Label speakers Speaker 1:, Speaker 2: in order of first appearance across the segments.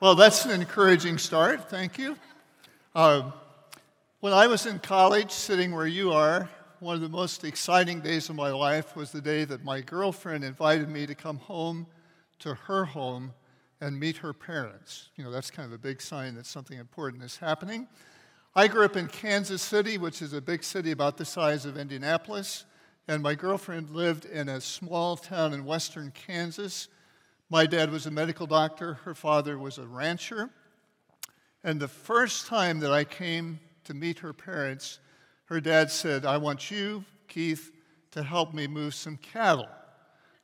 Speaker 1: Well, that's an encouraging start. Thank you. Uh, when I was in college, sitting where you are, one of the most exciting days of my life was the day that my girlfriend invited me to come home to her home and meet her parents. You know, that's kind of a big sign that something important is happening. I grew up in Kansas City, which is a big city about the size of Indianapolis, and my girlfriend lived in a small town in western Kansas my dad was a medical doctor, her father was a rancher. And the first time that I came to meet her parents, her dad said, I want you, Keith, to help me move some cattle.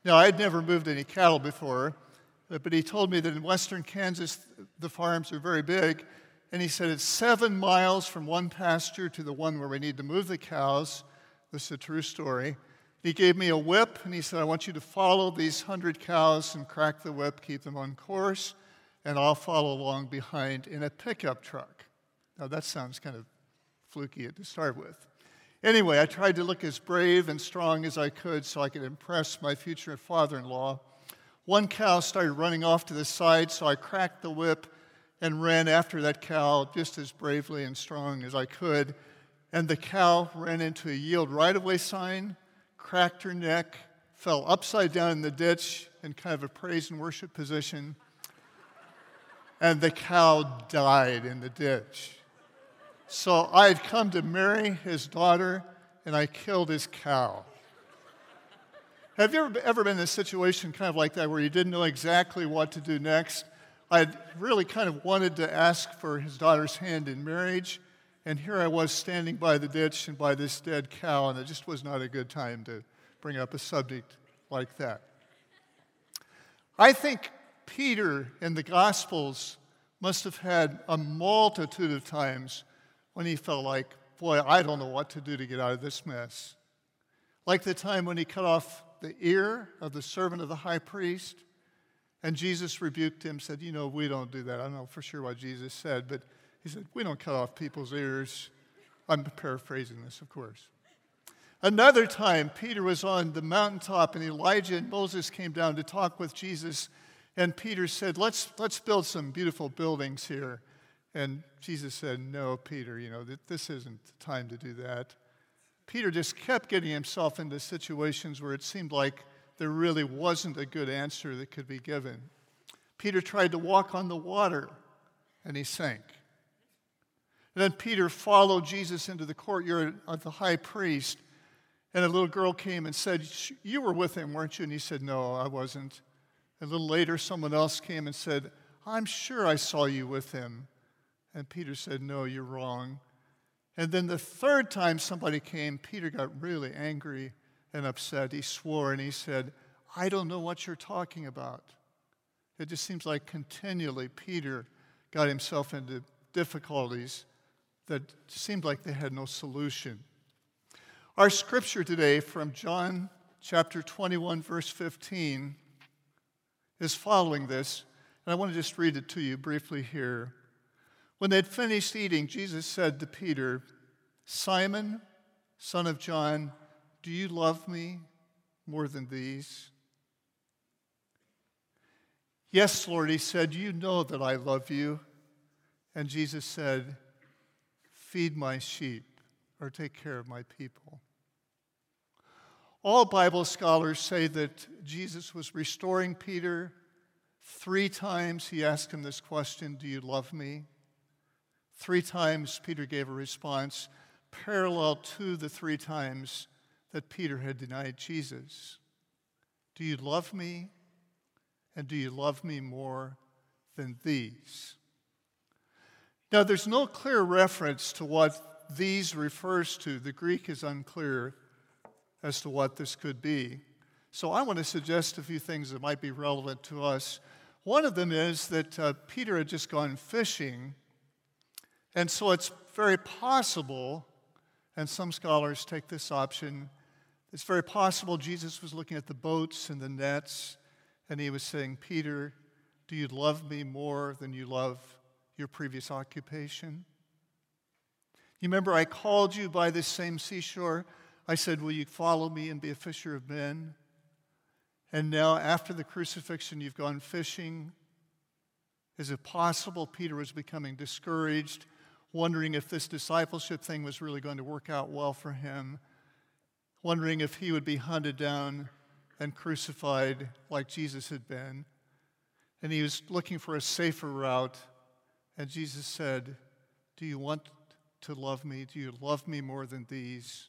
Speaker 1: Now, I'd never moved any cattle before, but he told me that in western Kansas, the farms are very big. And he said it's seven miles from one pasture to the one where we need to move the cows. This is a true story. He gave me a whip and he said, I want you to follow these hundred cows and crack the whip, keep them on course, and I'll follow along behind in a pickup truck. Now, that sounds kind of fluky to start with. Anyway, I tried to look as brave and strong as I could so I could impress my future father in law. One cow started running off to the side, so I cracked the whip and ran after that cow just as bravely and strong as I could. And the cow ran into a yield right of way sign cracked her neck, fell upside down in the ditch in kind of a praise and worship position, and the cow died in the ditch. So I had come to marry his daughter, and I killed his cow. Have you ever, ever been in a situation kind of like that where you didn't know exactly what to do next? I really kind of wanted to ask for his daughter's hand in marriage, and here I was standing by the ditch and by this dead cow, and it just was not a good time to bring up a subject like that. I think Peter in the Gospels must have had a multitude of times when he felt like, boy, I don't know what to do to get out of this mess. Like the time when he cut off the ear of the servant of the high priest, and Jesus rebuked him, said, You know, we don't do that. I don't know for sure what Jesus said, but he said, We don't cut off people's ears. I'm paraphrasing this, of course. Another time, Peter was on the mountaintop, and Elijah and Moses came down to talk with Jesus. And Peter said, Let's, let's build some beautiful buildings here. And Jesus said, No, Peter, you know, this isn't the time to do that. Peter just kept getting himself into situations where it seemed like there really wasn't a good answer that could be given. Peter tried to walk on the water, and he sank. And then Peter followed Jesus into the courtyard of the high priest. And a little girl came and said, You were with him, weren't you? And he said, No, I wasn't. A little later, someone else came and said, I'm sure I saw you with him. And Peter said, No, you're wrong. And then the third time somebody came, Peter got really angry and upset. He swore and he said, I don't know what you're talking about. It just seems like continually Peter got himself into difficulties that seemed like they had no solution. Our scripture today from John chapter 21, verse 15, is following this, and I want to just read it to you briefly here. When they'd finished eating, Jesus said to Peter, Simon, son of John, do you love me more than these? Yes, Lord, he said, You know that I love you. And Jesus said, feed my sheep or take care of my people. All Bible scholars say that Jesus was restoring Peter. Three times he asked him this question Do you love me? Three times Peter gave a response parallel to the three times that Peter had denied Jesus. Do you love me? And do you love me more than these? Now, there's no clear reference to what these refers to. The Greek is unclear as to what this could be. So, I want to suggest a few things that might be relevant to us. One of them is that uh, Peter had just gone fishing, and so it's very possible, and some scholars take this option, it's very possible Jesus was looking at the boats and the nets, and he was saying, Peter, do you love me more than you love your previous occupation? You remember I called you by this same seashore? I said, Will you follow me and be a fisher of men? And now, after the crucifixion, you've gone fishing Is it possible Peter was becoming discouraged, wondering if this discipleship thing was really going to work out well for him, wondering if he would be hunted down and crucified like Jesus had been? And he was looking for a safer route. And Jesus said, Do you want to love me? Do you love me more than these?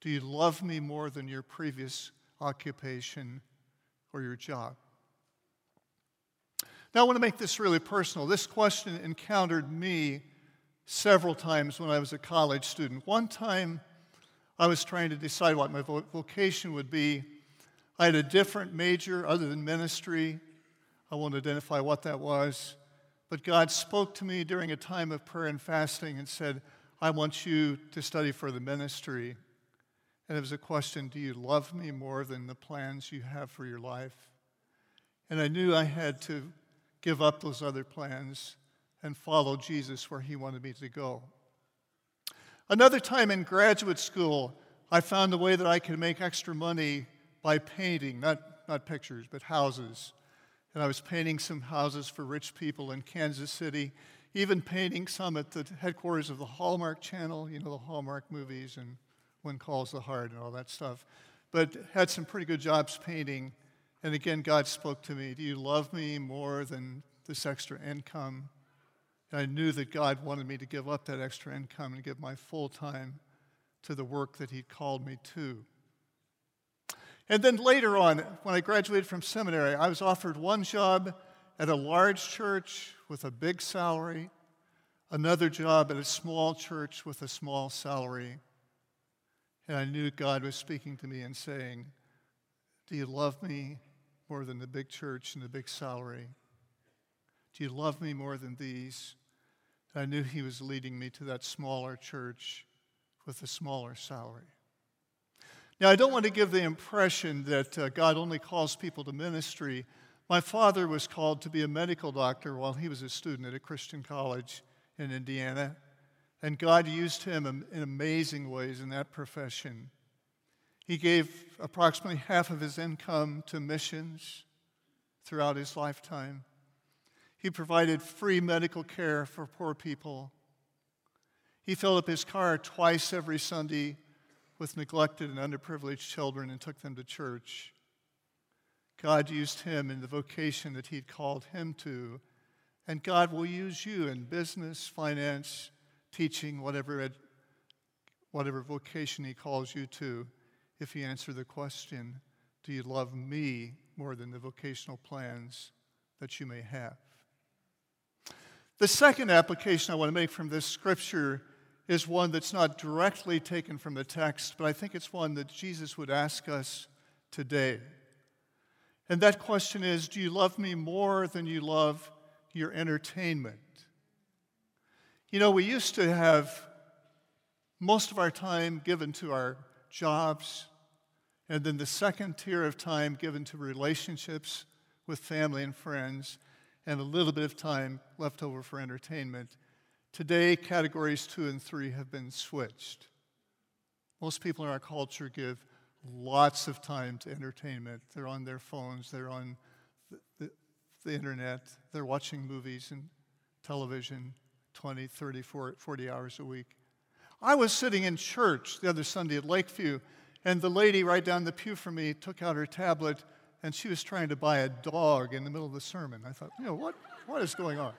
Speaker 1: Do you love me more than your previous occupation or your job? Now, I want to make this really personal. This question encountered me several times when I was a college student. One time, I was trying to decide what my vocation would be. I had a different major other than ministry. I won't identify what that was. But God spoke to me during a time of prayer and fasting and said, I want you to study for the ministry. And it was a question Do you love me more than the plans you have for your life? And I knew I had to give up those other plans and follow Jesus where he wanted me to go. Another time in graduate school, I found a way that I could make extra money by painting, not, not pictures, but houses. And I was painting some houses for rich people in Kansas City, even painting some at the headquarters of the Hallmark Channel, you know, the Hallmark movies and When Calls the Heart and all that stuff. But had some pretty good jobs painting and again, God spoke to me Do you love me more than this extra income? And I knew that God wanted me to give up that extra income and give my full time to the work that He called me to. And then later on, when I graduated from seminary, I was offered one job at a large church with a big salary, another job at a small church with a small salary. And I knew God was speaking to me and saying, Do you love me more than the big church and the big salary? Do you love me more than these? And I knew He was leading me to that smaller church with a smaller salary. Now, I don't want to give the impression that uh, God only calls people to ministry. My father was called to be a medical doctor while he was a student at a Christian college in Indiana, and God used him in amazing ways in that profession. He gave approximately half of his income to missions throughout his lifetime. He provided free medical care for poor people. He filled up his car twice every Sunday with neglected and underprivileged children and took them to church. God used him in the vocation that he'd called him to, and God will use you in business, finance, teaching, whatever, whatever vocation he calls you to if you answer the question Do you love me more than the vocational plans that you may have? The second application I want to make from this scripture is one that's not directly taken from the text, but I think it's one that Jesus would ask us today. And that question is Do you love me more than you love your entertainment? You know, we used to have most of our time given to our jobs, and then the second tier of time given to relationships with family and friends, and a little bit of time left over for entertainment. Today, categories two and three have been switched. Most people in our culture give lots of time to entertainment. They're on their phones, they're on the, the, the internet, they're watching movies and television 20, 30, 40 hours a week. I was sitting in church the other Sunday at Lakeview, and the lady right down the pew from me took out her tablet and she was trying to buy a dog in the middle of the sermon. I thought, you know, what, what is going on?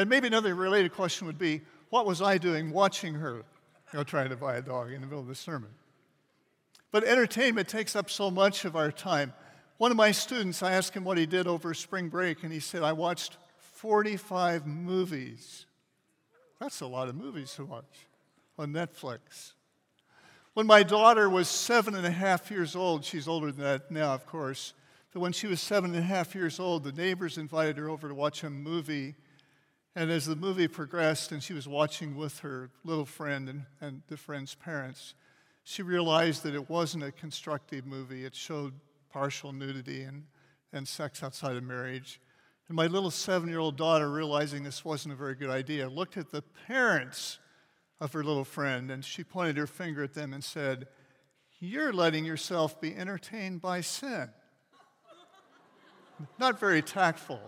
Speaker 1: And maybe another related question would be, what was I doing watching her, you know, trying to buy a dog in the middle of the sermon? But entertainment takes up so much of our time. One of my students, I asked him what he did over spring break, and he said, I watched 45 movies. That's a lot of movies to watch on Netflix. When my daughter was seven and a half years old, she's older than that now, of course, but when she was seven and a half years old, the neighbors invited her over to watch a movie. And as the movie progressed and she was watching with her little friend and, and the friend's parents, she realized that it wasn't a constructive movie. It showed partial nudity and, and sex outside of marriage. And my little seven year old daughter, realizing this wasn't a very good idea, looked at the parents of her little friend, and she pointed her finger at them and said, You're letting yourself be entertained by sin. Not very tactful.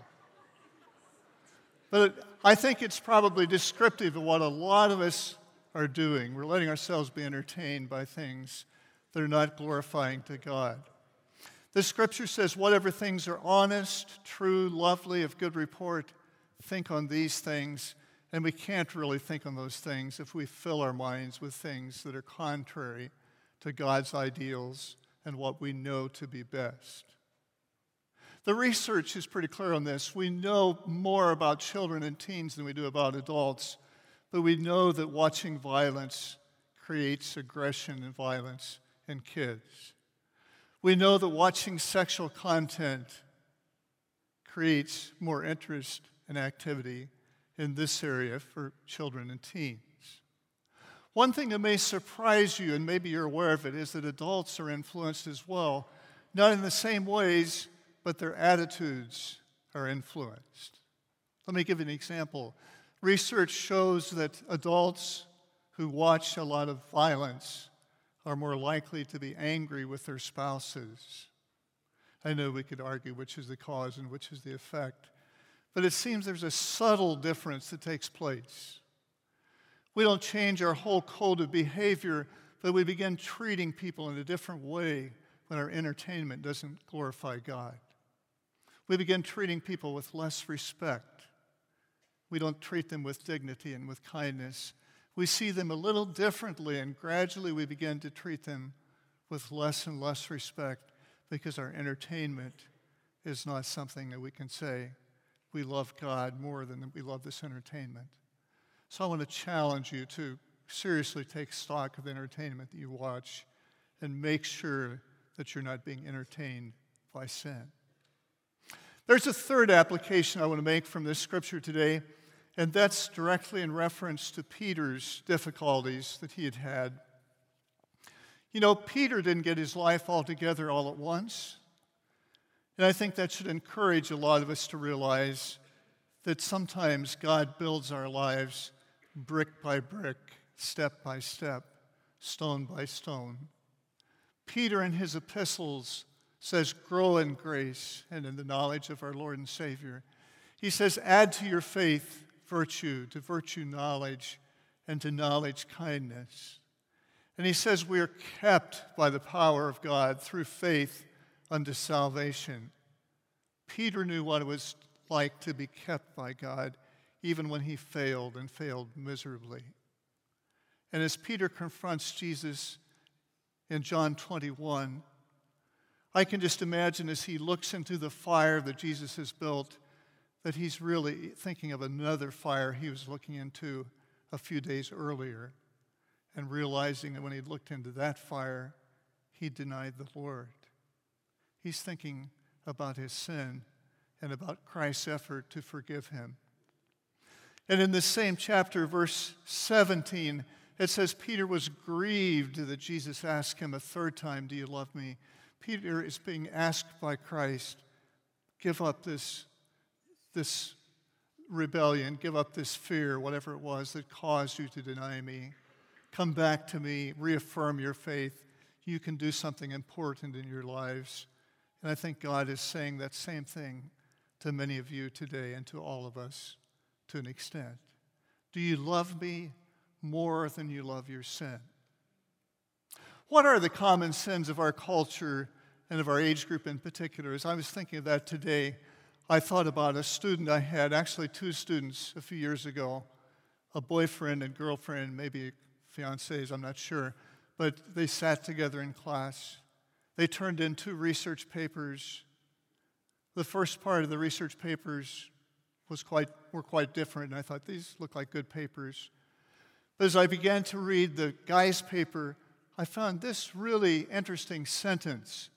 Speaker 1: But I think it's probably descriptive of what a lot of us are doing. We're letting ourselves be entertained by things that are not glorifying to God. The scripture says, whatever things are honest, true, lovely, of good report, think on these things. And we can't really think on those things if we fill our minds with things that are contrary to God's ideals and what we know to be best. The research is pretty clear on this. We know more about children and teens than we do about adults, but we know that watching violence creates aggression and violence in kids. We know that watching sexual content creates more interest and activity in this area for children and teens. One thing that may surprise you, and maybe you're aware of it, is that adults are influenced as well, not in the same ways, but their attitudes are influenced. Let me give you an example. Research shows that adults who watch a lot of violence are more likely to be angry with their spouses. I know we could argue which is the cause and which is the effect, but it seems there's a subtle difference that takes place. We don't change our whole code of behavior, but we begin treating people in a different way when our entertainment doesn't glorify God. We begin treating people with less respect. We don't treat them with dignity and with kindness. We see them a little differently, and gradually we begin to treat them with less and less respect because our entertainment is not something that we can say we love God more than we love this entertainment. So I want to challenge you to seriously take stock of the entertainment that you watch and make sure that you're not being entertained by sin. There's a third application I want to make from this scripture today, and that's directly in reference to Peter's difficulties that he had had. You know, Peter didn't get his life all together all at once. And I think that should encourage a lot of us to realize that sometimes God builds our lives brick by brick, step by step, stone by stone. Peter, in his epistles, says, Grow in grace and in the knowledge of our Lord and Savior. He says, Add to your faith virtue, to virtue knowledge, and to knowledge kindness. And he says, We are kept by the power of God through faith unto salvation. Peter knew what it was like to be kept by God even when he failed and failed miserably. And as Peter confronts Jesus in John 21, I can just imagine as he looks into the fire that Jesus has built, that he's really thinking of another fire he was looking into a few days earlier and realizing that when he looked into that fire, he denied the Lord. He's thinking about his sin and about Christ's effort to forgive him. And in this same chapter, verse 17, it says Peter was grieved that Jesus asked him a third time, Do you love me? Peter is being asked by Christ, Give up this, this rebellion, give up this fear, whatever it was that caused you to deny me. Come back to me, reaffirm your faith. You can do something important in your lives. And I think God is saying that same thing to many of you today and to all of us to an extent. Do you love me more than you love your sin? What are the common sins of our culture and of our age group in particular? As I was thinking of that today, I thought about a student I had, actually, two students a few years ago, a boyfriend and girlfriend, maybe fiancés, I'm not sure, but they sat together in class. They turned in two research papers. The first part of the research papers was quite, were quite different, and I thought these look like good papers. But as I began to read the guy's paper, I found this really interesting sentence.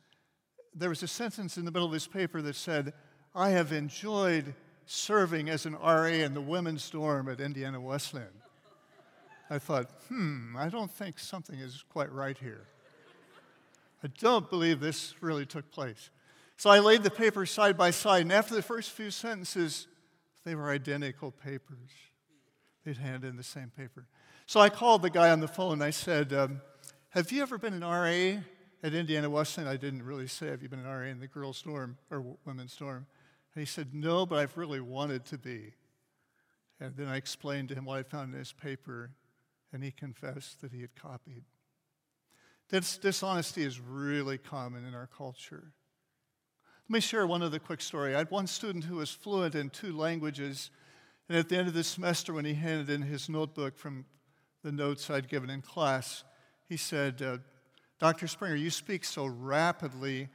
Speaker 1: There was a sentence in the middle of this paper that said, I have enjoyed serving as an RA in the women's dorm at Indiana Wesleyan. I thought, hmm, I don't think something is quite right here. I don't believe this really took place. So I laid the papers side by side, and after the first few sentences, they were identical papers. They'd hand in the same paper. So I called the guy on the phone and I said, um, Have you ever been an RA at Indiana Wesleyan? I didn't really say, Have you been an RA in the girls' dorm or women's dorm? And he said, No, but I've really wanted to be. And then I explained to him what I found in his paper, and he confessed that he had copied. This dishonesty is really common in our culture. Let me share one other quick story. I had one student who was fluent in two languages, and at the end of the semester, when he handed in his notebook from the notes I'd given in class, he said, uh, Dr. Springer, you speak so rapidly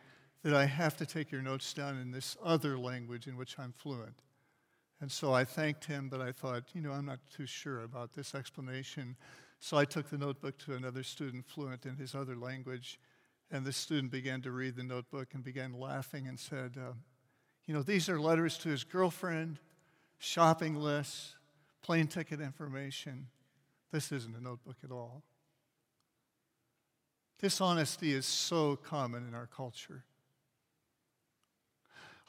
Speaker 1: that I have to take your notes down in this other language in which I'm fluent. And so I thanked him, but I thought, you know, I'm not too sure about this explanation. So I took the notebook to another student fluent in his other language, and the student began to read the notebook and began laughing and said, uh, you know, these are letters to his girlfriend, shopping lists, plane ticket information. This isn't a notebook at all. Dishonesty is so common in our culture.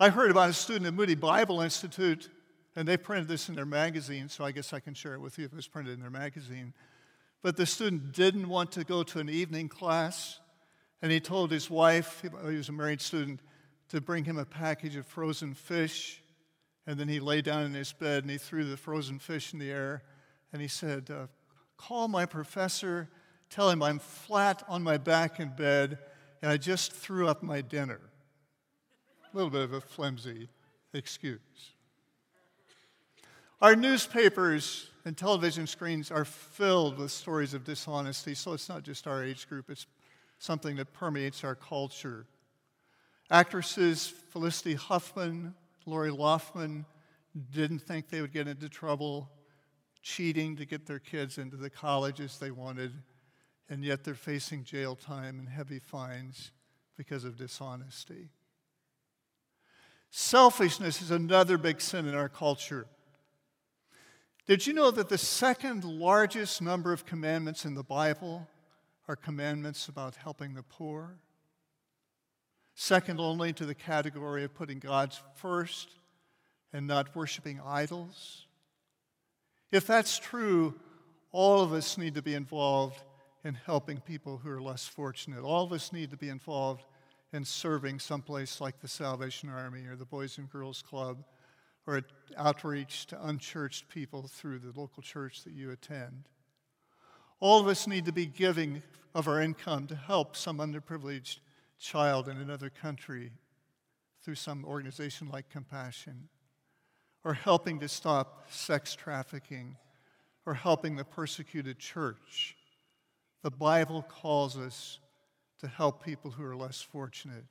Speaker 1: I heard about a student at Moody Bible Institute, and they printed this in their magazine, so I guess I can share it with you if it was printed in their magazine. But the student didn't want to go to an evening class, and he told his wife, he was a married student, to bring him a package of frozen fish. And then he lay down in his bed and he threw the frozen fish in the air, and he said, uh, Call my professor tell him I'm flat on my back in bed and I just threw up my dinner. A little bit of a flimsy excuse. Our newspapers and television screens are filled with stories of dishonesty, so it's not just our age group, it's something that permeates our culture. Actresses Felicity Huffman, Lori Loughlin didn't think they would get into trouble cheating to get their kids into the colleges they wanted and yet they're facing jail time and heavy fines because of dishonesty. Selfishness is another big sin in our culture. Did you know that the second largest number of commandments in the Bible are commandments about helping the poor? Second only to the category of putting God first and not worshiping idols? If that's true, all of us need to be involved in helping people who are less fortunate. All of us need to be involved in serving someplace like the Salvation Army or the Boys and Girls Club or outreach to unchurched people through the local church that you attend. All of us need to be giving of our income to help some underprivileged child in another country through some organization like Compassion, or helping to stop sex trafficking, or helping the persecuted church the Bible calls us to help people who are less fortunate.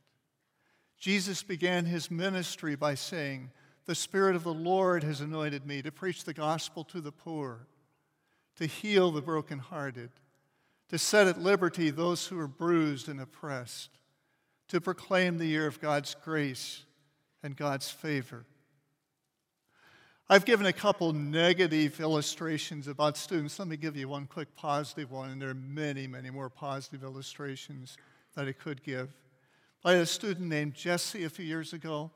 Speaker 1: Jesus began his ministry by saying, The Spirit of the Lord has anointed me to preach the gospel to the poor, to heal the brokenhearted, to set at liberty those who are bruised and oppressed, to proclaim the year of God's grace and God's favor. I've given a couple negative illustrations about students. Let me give you one quick positive one, and there are many, many more positive illustrations that I could give. I had a student named Jesse a few years ago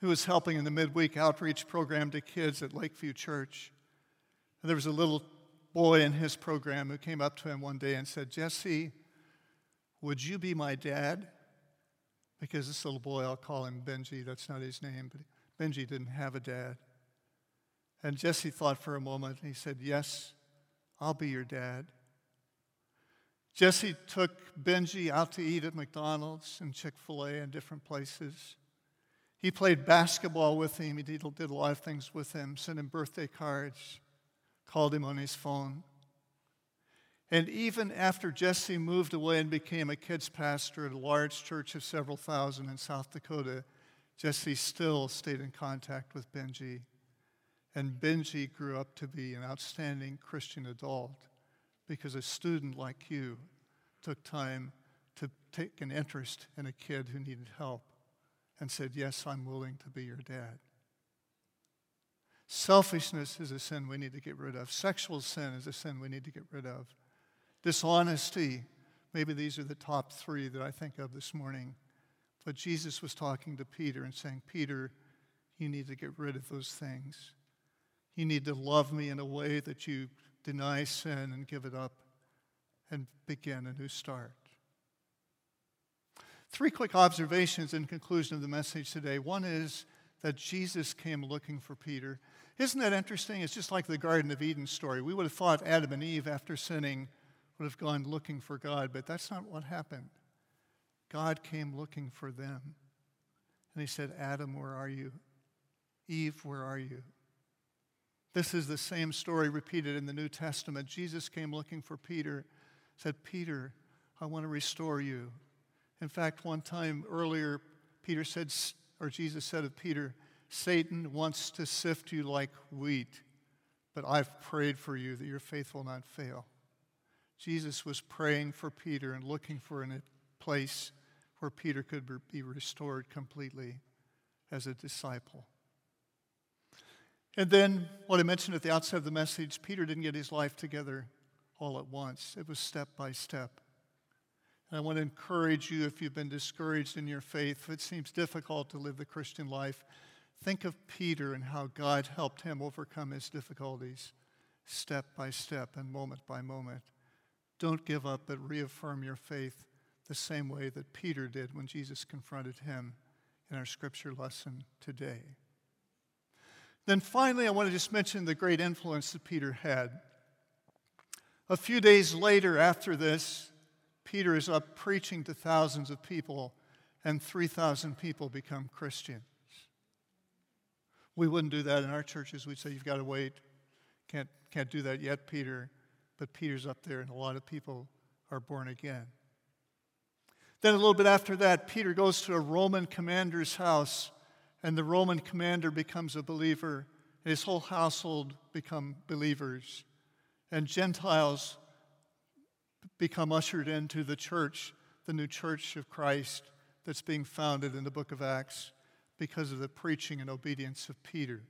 Speaker 1: who was helping in the midweek outreach program to kids at Lakeview Church. And there was a little boy in his program who came up to him one day and said, Jesse, would you be my dad? Because this little boy, I'll call him Benji, that's not his name, but Benji didn't have a dad. And Jesse thought for a moment. And he said, Yes, I'll be your dad. Jesse took Benji out to eat at McDonald's and Chick fil A and different places. He played basketball with him. He did, did a lot of things with him, sent him birthday cards, called him on his phone. And even after Jesse moved away and became a kids pastor at a large church of several thousand in South Dakota, Jesse still stayed in contact with Benji. And Benji grew up to be an outstanding Christian adult because a student like you took time to take an interest in a kid who needed help and said, Yes, I'm willing to be your dad. Selfishness is a sin we need to get rid of. Sexual sin is a sin we need to get rid of. Dishonesty, maybe these are the top three that I think of this morning. But Jesus was talking to Peter and saying, Peter, you need to get rid of those things. You need to love me in a way that you deny sin and give it up and begin a new start. Three quick observations in conclusion of the message today. One is that Jesus came looking for Peter. Isn't that interesting? It's just like the Garden of Eden story. We would have thought Adam and Eve, after sinning, would have gone looking for God, but that's not what happened. God came looking for them. And he said, Adam, where are you? Eve, where are you? This is the same story repeated in the New Testament. Jesus came looking for Peter, said, Peter, I want to restore you. In fact, one time earlier, Peter said, or Jesus said of Peter, Satan wants to sift you like wheat, but I've prayed for you that your faith will not fail. Jesus was praying for Peter and looking for a place where Peter could be restored completely as a disciple. And then, what I mentioned at the outset of the message, Peter didn't get his life together all at once, it was step by step. And I want to encourage you if you've been discouraged in your faith, if it seems difficult to live the Christian life, think of Peter and how God helped him overcome his difficulties step by step and moment by moment. Don't give up, but reaffirm your faith the same way that Peter did when Jesus confronted him in our scripture lesson today. Then finally, I want to just mention the great influence that Peter had. A few days later, after this, Peter is up preaching to thousands of people, and 3,000 people become Christians. We wouldn't do that in our churches. We'd say, You've got to wait. Can't, can't do that yet, Peter. But Peter's up there, and a lot of people are born again. Then, a little bit after that, Peter goes to a Roman commander's house, and the Roman commander becomes a believer. And his whole household become believers, and Gentiles become ushered into the church, the new church of Christ that's being founded in the book of Acts because of the preaching and obedience of Peter.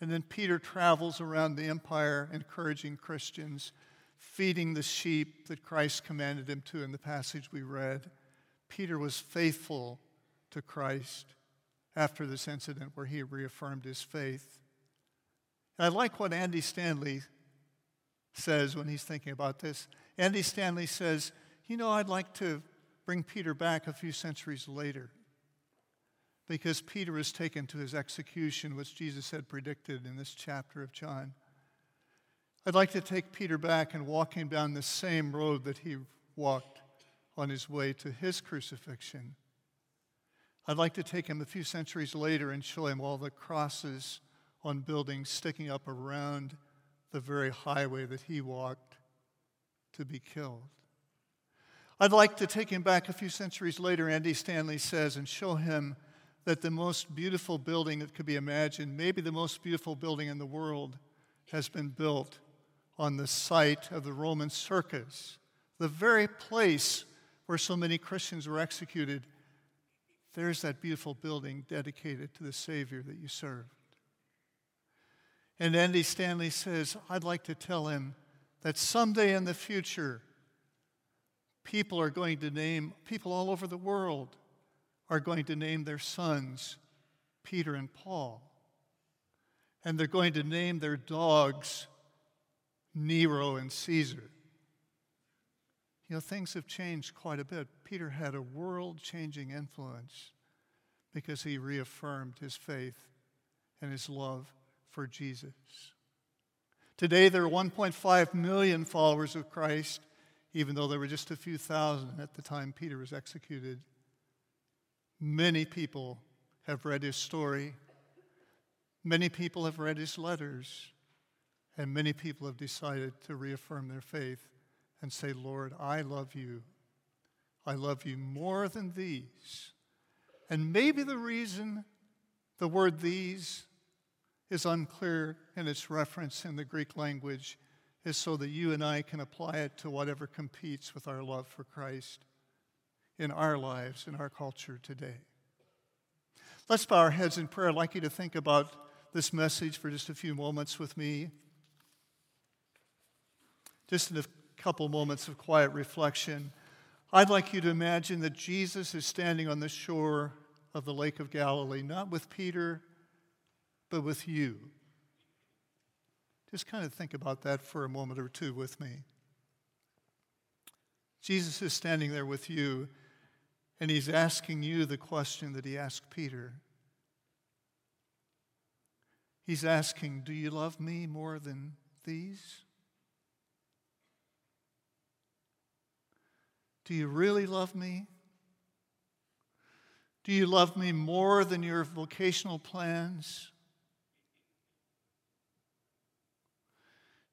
Speaker 1: And then Peter travels around the empire encouraging Christians feeding the sheep that Christ commanded him to in the passage we read. Peter was faithful to Christ after this incident where he reaffirmed his faith. I like what Andy Stanley says when he's thinking about this. Andy Stanley says, You know, I'd like to bring Peter back a few centuries later because Peter is taken to his execution, which Jesus had predicted in this chapter of John. I'd like to take Peter back and walk him down the same road that he walked on his way to his crucifixion. I'd like to take him a few centuries later and show him all the crosses on buildings sticking up around the very highway that he walked to be killed. I'd like to take him back a few centuries later, Andy Stanley says, and show him that the most beautiful building that could be imagined, maybe the most beautiful building in the world, has been built on the site of the Roman circus, the very place where so many Christians were executed. There's that beautiful building dedicated to the Savior that you served. And Andy Stanley says, I'd like to tell him that someday in the future, people are going to name, people all over the world are going to name their sons Peter and Paul. And they're going to name their dogs Nero and Caesar. You know, things have changed quite a bit. Peter had a world changing influence because he reaffirmed his faith and his love for Jesus. Today, there are 1.5 million followers of Christ, even though there were just a few thousand at the time Peter was executed. Many people have read his story, many people have read his letters. And many people have decided to reaffirm their faith and say, Lord, I love you. I love you more than these. And maybe the reason the word these is unclear in its reference in the Greek language is so that you and I can apply it to whatever competes with our love for Christ in our lives, in our culture today. Let's bow our heads in prayer. I'd like you to think about this message for just a few moments with me just in a couple moments of quiet reflection, I'd like you to imagine that Jesus is standing on the shore of the Lake of Galilee, not with Peter, but with you. Just kind of think about that for a moment or two with me. Jesus is standing there with you, and he's asking you the question that he asked Peter. He's asking, Do you love me more than these? Do you really love me? Do you love me more than your vocational plans?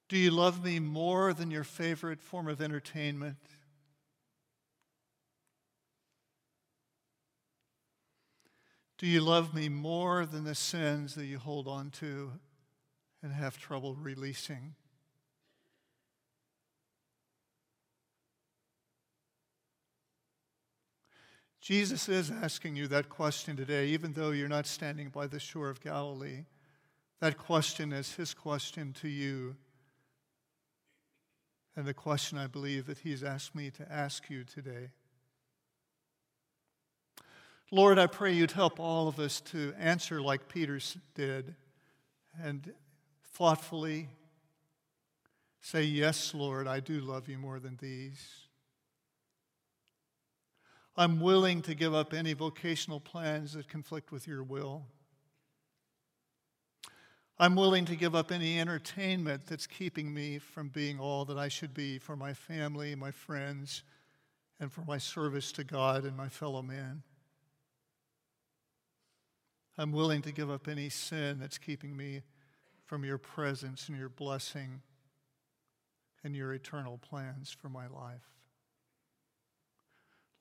Speaker 1: Do you love me more than your favorite form of entertainment? Do you love me more than the sins that you hold on to and have trouble releasing? Jesus is asking you that question today, even though you're not standing by the shore of Galilee. That question is his question to you. And the question I believe that he's asked me to ask you today. Lord, I pray you'd help all of us to answer like Peter did and thoughtfully say, Yes, Lord, I do love you more than these. I'm willing to give up any vocational plans that conflict with your will. I'm willing to give up any entertainment that's keeping me from being all that I should be for my family, my friends, and for my service to God and my fellow man. I'm willing to give up any sin that's keeping me from your presence and your blessing and your eternal plans for my life.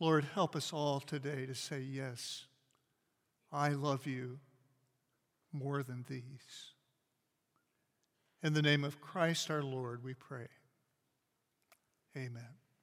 Speaker 1: Lord, help us all today to say, Yes, I love you more than these. In the name of Christ our Lord, we pray. Amen.